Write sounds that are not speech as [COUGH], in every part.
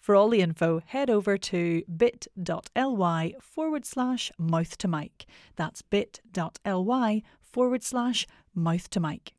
For all the info, head over to bit.ly forward slash mouth to mic. That's bit.ly forward slash mouth to mic.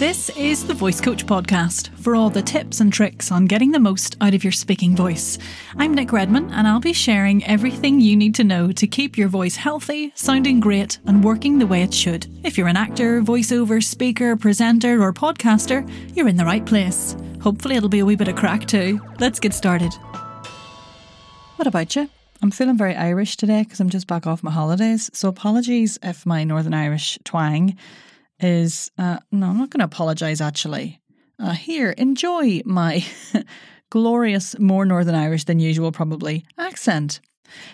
This is the Voice Coach Podcast for all the tips and tricks on getting the most out of your speaking voice. I'm Nic Redman, and I'll be sharing everything you need to know to keep your voice healthy, sounding great, and working the way it should. If you're an actor, voiceover, speaker, presenter, or podcaster, you're in the right place. Hopefully, it'll be a wee bit of crack too. Let's get started. What about you? I'm feeling very Irish today because I'm just back off my holidays, so apologies if my Northern Irish twang is uh, no, I'm not going to apologise actually. Uh, here, enjoy my [LAUGHS] glorious, more Northern Irish than usual, probably, accent.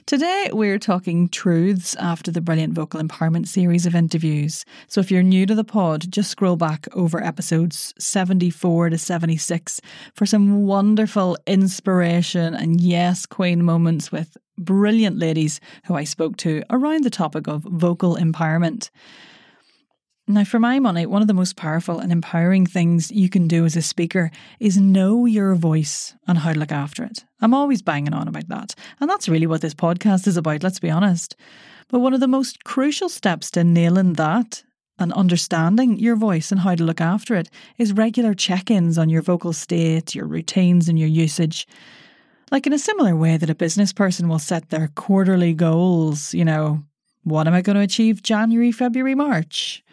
Today, we're talking truths after the brilliant vocal empowerment series of interviews. So, if you're new to the pod, just scroll back over episodes 74 to 76 for some wonderful inspiration and yes, Queen moments with brilliant ladies who I spoke to around the topic of vocal empowerment. Now, for my money, one of the most powerful and empowering things you can do as a speaker is know your voice and how to look after it. I'm always banging on about that. And that's really what this podcast is about, let's be honest. But one of the most crucial steps to nailing that and understanding your voice and how to look after it is regular check ins on your vocal state, your routines, and your usage. Like in a similar way that a business person will set their quarterly goals, you know, what am I going to achieve January, February, March?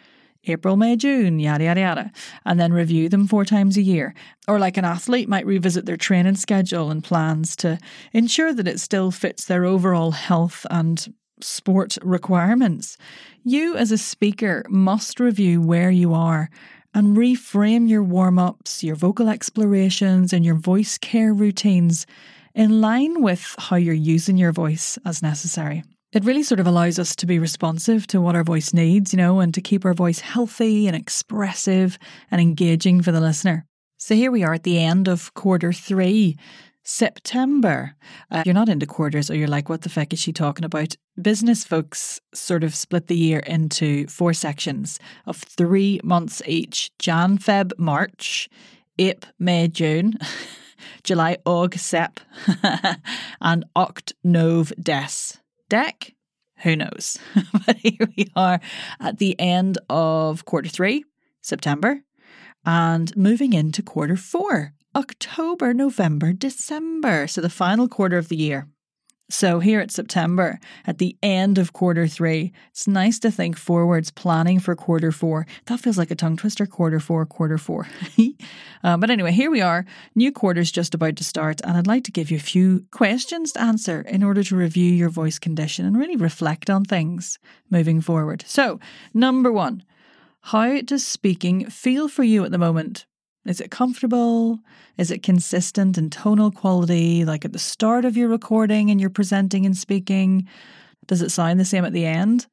April, May, June, yada, yada, yada, and then review them four times a year. Or like an athlete might revisit their training schedule and plans to ensure that it still fits their overall health and sport requirements. You, as a speaker, must review where you are and reframe your warm ups, your vocal explorations, and your voice care routines in line with how you're using your voice as necessary it really sort of allows us to be responsive to what our voice needs, you know, and to keep our voice healthy and expressive and engaging for the listener. So here we are at the end of quarter three. September. Uh, you're not into quarters, or you're like, what the fuck is she talking about? Business folks sort of split the year into four sections of three months each Jan, Feb, March, April, May, June. [LAUGHS] July, Aug, Sep, [LAUGHS] and Oct, Nov, Des deck? Who knows? [LAUGHS] but here we are at the end of quarter three, September, and moving into quarter four, October, November, December. So the final quarter of the year. So, here at September, at the end of quarter three, it's nice to think forwards, planning for quarter four. That feels like a tongue twister, quarter four, quarter four. [LAUGHS] uh, but anyway, here we are. New quarter's just about to start, and I'd like to give you a few questions to answer in order to review your voice condition and really reflect on things moving forward. So, number one, how does speaking feel for you at the moment? Is it comfortable? Is it consistent in tonal quality, like at the start of your recording and you're presenting and speaking? Does it sound the same at the end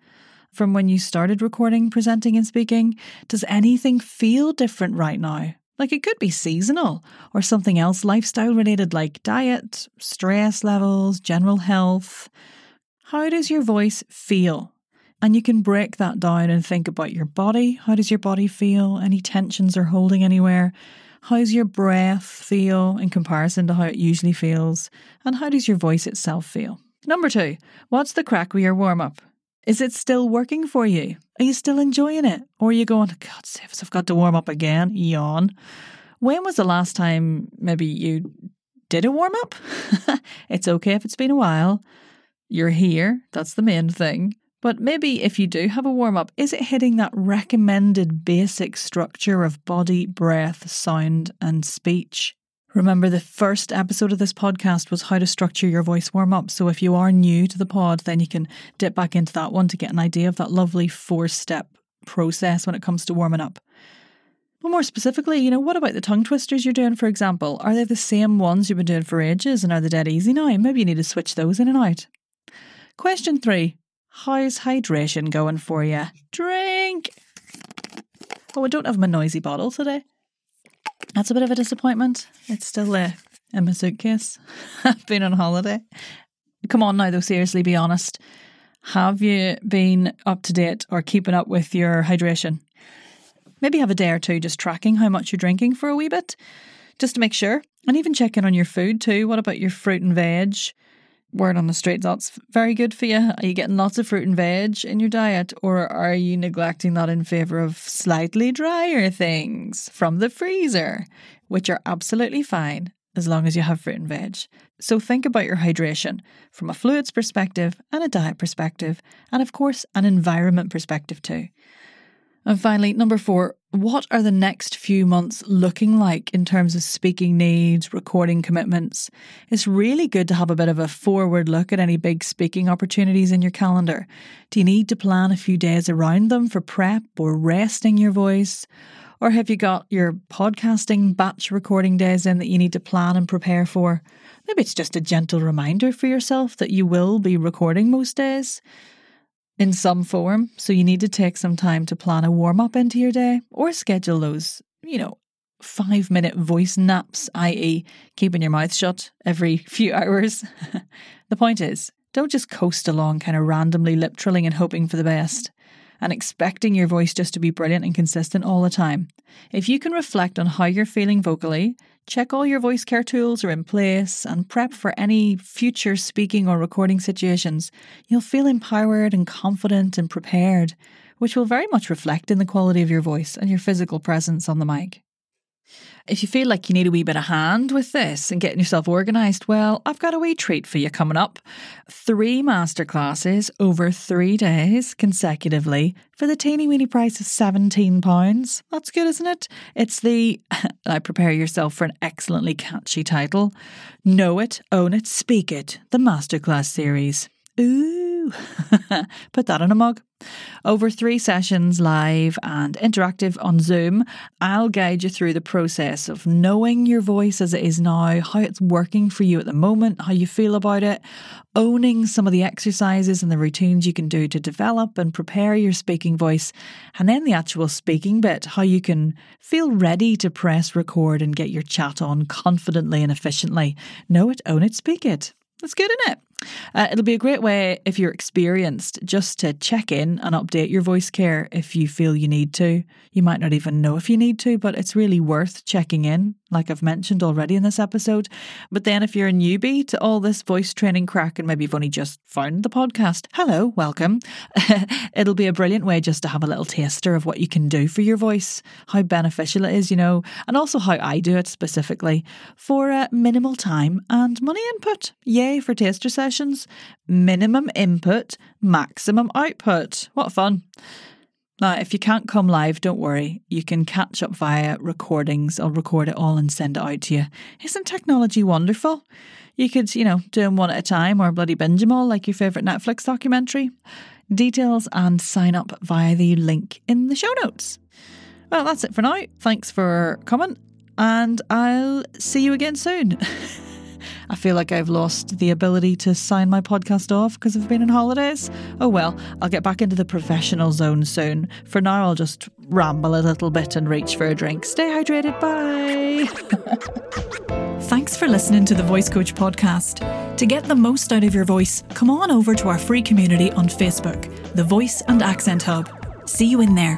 from when you started recording, presenting, and speaking? Does anything feel different right now? Like it could be seasonal or something else lifestyle related, like diet, stress levels, general health. How does your voice feel? And you can break that down and think about your body. How does your body feel? Any tensions or holding anywhere? How's your breath feel in comparison to how it usually feels? And how does your voice itself feel? Number two, what's the crack with your warm up? Is it still working for you? Are you still enjoying it? Or are you going, God save us, I've got to warm up again? Yawn. When was the last time maybe you did a warm up? [LAUGHS] it's okay if it's been a while. You're here. That's the main thing. But maybe if you do have a warm up, is it hitting that recommended basic structure of body, breath, sound, and speech? Remember, the first episode of this podcast was how to structure your voice warm up. So if you are new to the pod, then you can dip back into that one to get an idea of that lovely four step process when it comes to warming up. But more specifically, you know, what about the tongue twisters you're doing, for example? Are they the same ones you've been doing for ages and are they dead easy now? Maybe you need to switch those in and out. Question three How's hydration going for you? Drink! Oh, I don't have my noisy bottle today. That's a bit of a disappointment. It's still there in my suitcase. [LAUGHS] I've been on holiday. Come on now, though, seriously, be honest. Have you been up to date or keeping up with your hydration? Maybe have a day or two just tracking how much you're drinking for a wee bit, just to make sure. And even check in on your food too. What about your fruit and veg? Word on the street, that's very good for you. Are you getting lots of fruit and veg in your diet, or are you neglecting that in favour of slightly drier things from the freezer, which are absolutely fine as long as you have fruit and veg? So think about your hydration from a fluids perspective and a diet perspective, and of course, an environment perspective too. And finally, number four, what are the next few months looking like in terms of speaking needs, recording commitments? It's really good to have a bit of a forward look at any big speaking opportunities in your calendar. Do you need to plan a few days around them for prep or resting your voice? Or have you got your podcasting batch recording days in that you need to plan and prepare for? Maybe it's just a gentle reminder for yourself that you will be recording most days in some form. So you need to take some time to plan a warm up into your day or schedule those, you know, five minute voice naps, i.e., keeping your mouth shut every [LAUGHS] few hours. [LAUGHS] the point is, don't just coast along kind of randomly lip trilling and hoping for the best and expecting your voice just to be brilliant and consistent all the time. If you can reflect on how you're feeling vocally, check all your voice care tools are in place, and prep for any future speaking or recording situations, you'll feel empowered and confident and prepared, which will very much reflect in the quality of your voice and your physical presence on the mic. If you feel like you need a wee bit of hand with this and getting yourself organised, well, I've got a wee treat for you coming up. Three masterclasses over three days consecutively for the teeny weeny price of £17. That's good, isn't it? It's the, [LAUGHS] I prepare yourself for an excellently catchy title Know It, Own It, Speak It, the Masterclass series. Ooh, [LAUGHS] put that on a mug. Over three sessions, live and interactive on Zoom, I'll guide you through the process of knowing your voice as it is now, how it's working for you at the moment, how you feel about it, owning some of the exercises and the routines you can do to develop and prepare your speaking voice, and then the actual speaking bit, how you can feel ready to press record and get your chat on confidently and efficiently. Know it, own it, speak it. That's good, isn't it? Uh, it'll be a great way, if you're experienced, just to check in and update your voice care if you feel you need to. You might not even know if you need to, but it's really worth checking in, like I've mentioned already in this episode. But then, if you're a newbie to all this voice training crack and maybe you've only just found the podcast, hello, welcome. [LAUGHS] it'll be a brilliant way just to have a little taster of what you can do for your voice, how beneficial it is, you know, and also how I do it specifically for uh, minimal time and money input. Yay for taster sessions sessions, minimum input, maximum output. What fun! Now, if you can't come live, don't worry. You can catch up via recordings. I'll record it all and send it out to you. Isn't technology wonderful? You could, you know, do them one at a time or bloody binge them all like your favourite Netflix documentary. Details and sign up via the link in the show notes. Well, that's it for now. Thanks for coming, and I'll see you again soon. [LAUGHS] I feel like I've lost the ability to sign my podcast off because I've been on holidays. Oh well, I'll get back into the professional zone soon. For now, I'll just ramble a little bit and reach for a drink. Stay hydrated. Bye. [LAUGHS] Thanks for listening to the Voice Coach podcast. To get the most out of your voice, come on over to our free community on Facebook, the Voice and Accent Hub. See you in there.